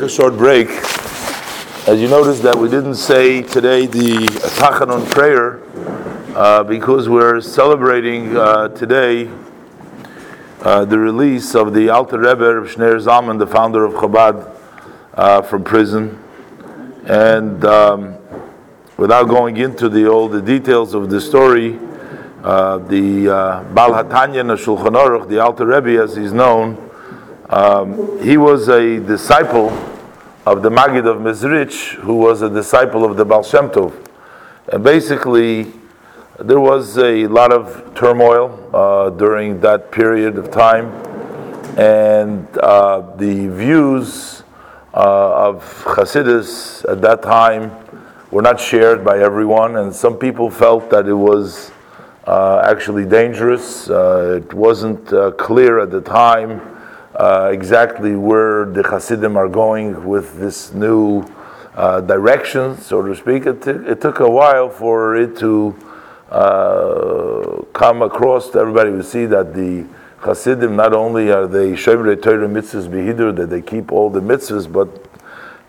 a short break. As you notice that we didn't say today the Tachanun prayer uh, because we're celebrating uh, today uh, the release of the Alter Rebbe of Shneir Zalman, the founder of Chabad, uh, from prison. And um, without going into the all the details of the story, uh, the uh, Baal Hatanya Shulchan Aruch, the Alter Rebbe as he's known, um, he was a disciple of the Magid of Mezrich, who was a disciple of the Baal Shem Tov. And basically, there was a lot of turmoil uh, during that period of time, and uh, the views uh, of Hasidus at that time were not shared by everyone, and some people felt that it was uh, actually dangerous. Uh, it wasn't uh, clear at the time uh, exactly where the Hasidim are going with this new uh, direction, so to speak. It, t- it took a while for it to uh, come across to everybody to see that the Hasidim not only are they Shemrei Torah mitzvahs behidur, that they keep all the mitzvahs, but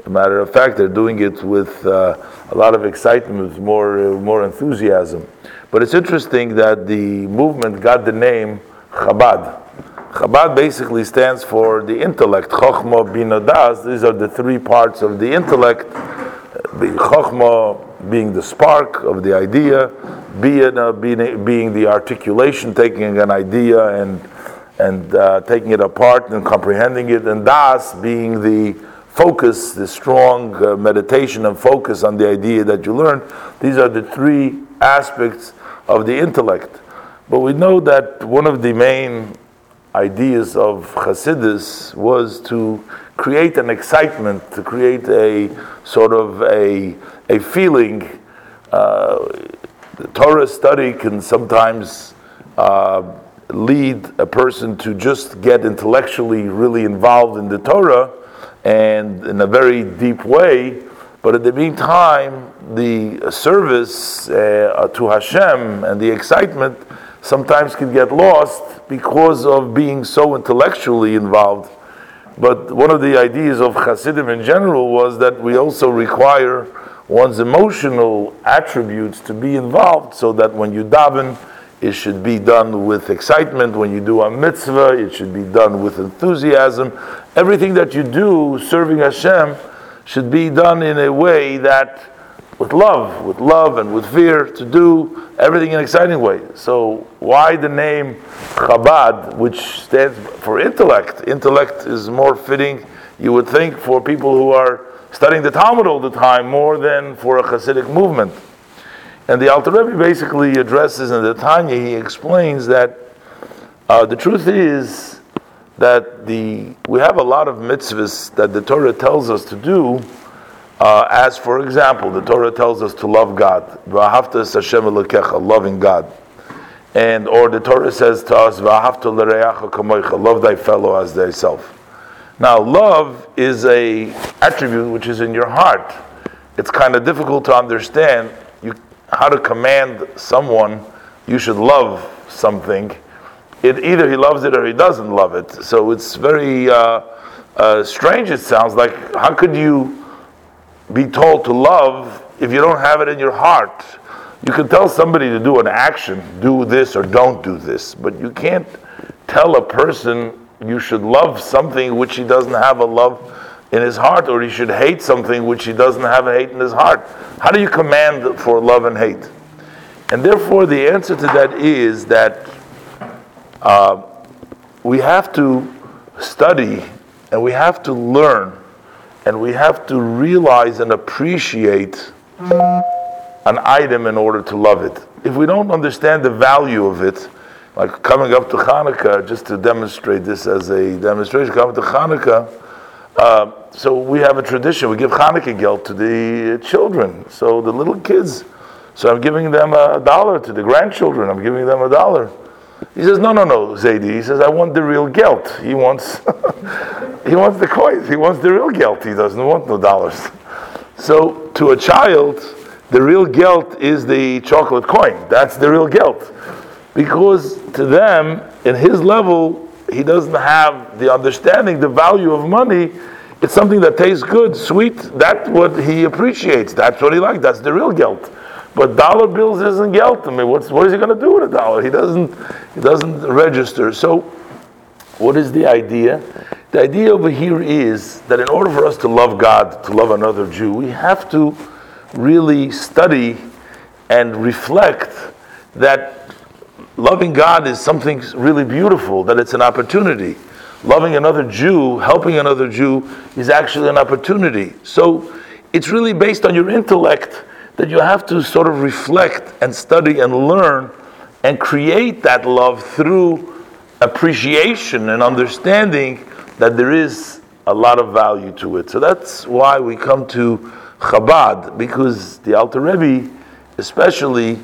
a matter of fact, they're doing it with uh, a lot of excitement, with more, uh, more enthusiasm. But it's interesting that the movement got the name Chabad. Chabad basically stands for the intellect. Chokhmah, Bina, Das. These are the three parts of the intellect. The Chokhmah being the spark of the idea, Bina being, the articulation, taking an idea and and uh, taking it apart and comprehending it, and Das being the focus, the strong uh, meditation and focus on the idea that you learned. These are the three aspects of the intellect. But we know that one of the main ideas of Hasidus was to create an excitement, to create a sort of a, a feeling. Uh, the Torah study can sometimes uh, lead a person to just get intellectually really involved in the Torah and in a very deep way. But at the meantime, the service uh, to Hashem and the excitement sometimes can get lost because of being so intellectually involved. But one of the ideas of Hasidim in general was that we also require one's emotional attributes to be involved so that when you daven, it should be done with excitement. When you do a mitzvah, it should be done with enthusiasm. Everything that you do serving Hashem should be done in a way that with love, with love and with fear, to do everything in an exciting way. So why the name Chabad, which stands for intellect? Intellect is more fitting, you would think, for people who are studying the Talmud all the time more than for a Hasidic movement. And the Alter Rebbe basically addresses in the Tanya, he explains that uh, the truth is that the we have a lot of mitzvahs that the Torah tells us to do uh, as for example, the Torah tells us to love God, loving God, and or the Torah says to us, love thy fellow as thyself. Now, love is a attribute which is in your heart. It's kind of difficult to understand you, how to command someone you should love something. It either he loves it or he doesn't love it. So it's very uh, uh, strange. It sounds like how could you be told to love if you don't have it in your heart. You can tell somebody to do an action, do this or don't do this, but you can't tell a person you should love something which he doesn't have a love in his heart, or he should hate something which he doesn't have a hate in his heart. How do you command for love and hate? And therefore, the answer to that is that uh, we have to study and we have to learn and we have to realize and appreciate an item in order to love it. If we don't understand the value of it, like coming up to Hanukkah, just to demonstrate this as a demonstration, coming to Hanukkah, uh, so we have a tradition. We give Hanukkah gelt to the children, so the little kids. So I'm giving them a dollar to the grandchildren. I'm giving them a dollar. He says, no, no, no, Zaidi. He says, I want the real gelt. He wants, he wants the coins. He wants the real gelt. He doesn't want no dollars. So to a child, the real gelt is the chocolate coin. That's the real gelt. Because to them, in his level, he doesn't have the understanding, the value of money it's something that tastes good, sweet. That's what he appreciates. That's what he likes. That's the real gelt. But dollar bills isn't gelt. I mean, what's, what is he going to do with a dollar? He doesn't, he doesn't register. So, what is the idea? The idea over here is that in order for us to love God, to love another Jew, we have to really study and reflect that loving God is something really beautiful, that it's an opportunity. Loving another Jew, helping another Jew is actually an opportunity. So it's really based on your intellect that you have to sort of reflect and study and learn and create that love through appreciation and understanding that there is a lot of value to it. So that's why we come to Chabad, because the Alter Rebbe, especially,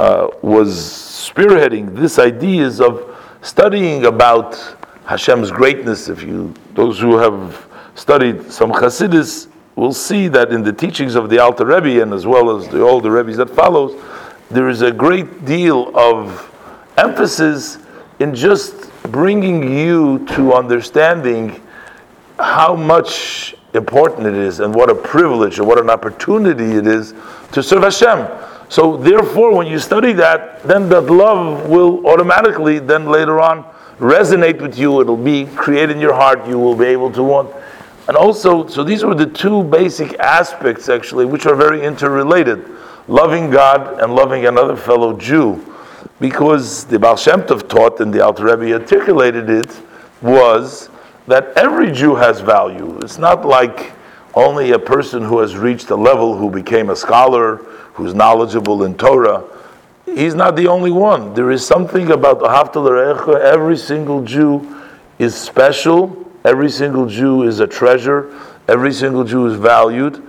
uh, was spearheading this ideas of studying about Hashem's greatness. If you, those who have studied some Chassidus, will see that in the teachings of the Alter Rebbe and as well as the older Rebbe's that follows, there is a great deal of emphasis in just bringing you to understanding how much important it is and what a privilege and what an opportunity it is to serve Hashem. So therefore, when you study that, then that love will automatically then later on resonate with you. It'll be created in your heart. You will be able to want. And also, so these were the two basic aspects actually, which are very interrelated: loving God and loving another fellow Jew because the Baal Shem Tov taught and the Alter Rebbe articulated it was that every Jew has value. It's not like only a person who has reached a level who became a scholar, who's knowledgeable in Torah. He's not the only one. There is something about the Every single Jew is special. Every single Jew is a treasure. Every single Jew is valued.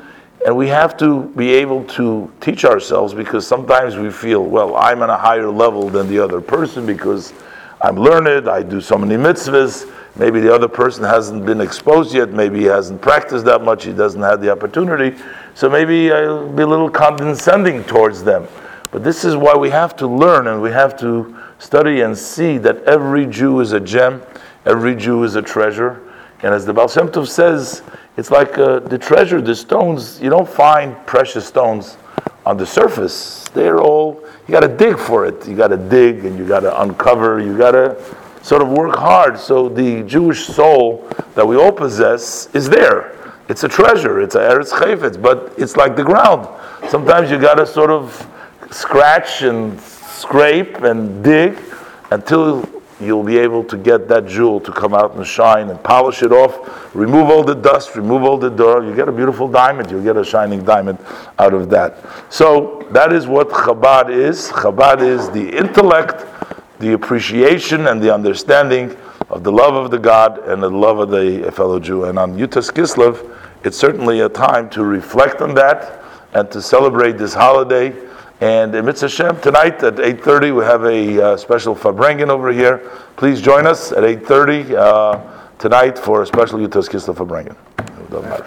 And we have to be able to teach ourselves because sometimes we feel, well, I'm on a higher level than the other person because I'm learned, I do so many mitzvahs. Maybe the other person hasn't been exposed yet, maybe he hasn't practiced that much, he doesn't have the opportunity. So maybe I'll be a little condescending towards them. But this is why we have to learn and we have to study and see that every Jew is a gem, every Jew is a treasure. And as the Baal Shem Tov says, it's like uh, the treasure, the stones, you don't find precious stones on the surface. They're all, you got to dig for it. You got to dig and you got to uncover, you got to sort of work hard. So the Jewish soul that we all possess is there. It's a treasure, it's a Eretz Chayfetz, but it's like the ground. Sometimes you got to sort of scratch and scrape and dig until you'll be able to get that jewel to come out and shine and polish it off, remove all the dust, remove all the dirt. You get a beautiful diamond, you'll get a shining diamond out of that. So that is what Chabad is. Chabad is the intellect, the appreciation, and the understanding of the love of the God and the love of the fellow Jew. And on Yud-Tes Kislev, it's certainly a time to reflect on that and to celebrate this holiday and in Mitzvah Shem, tonight at 8.30, we have a uh, special Farbrengen over here. Please join us at 8.30 uh, tonight for a special Yud-Tes Kislev matter.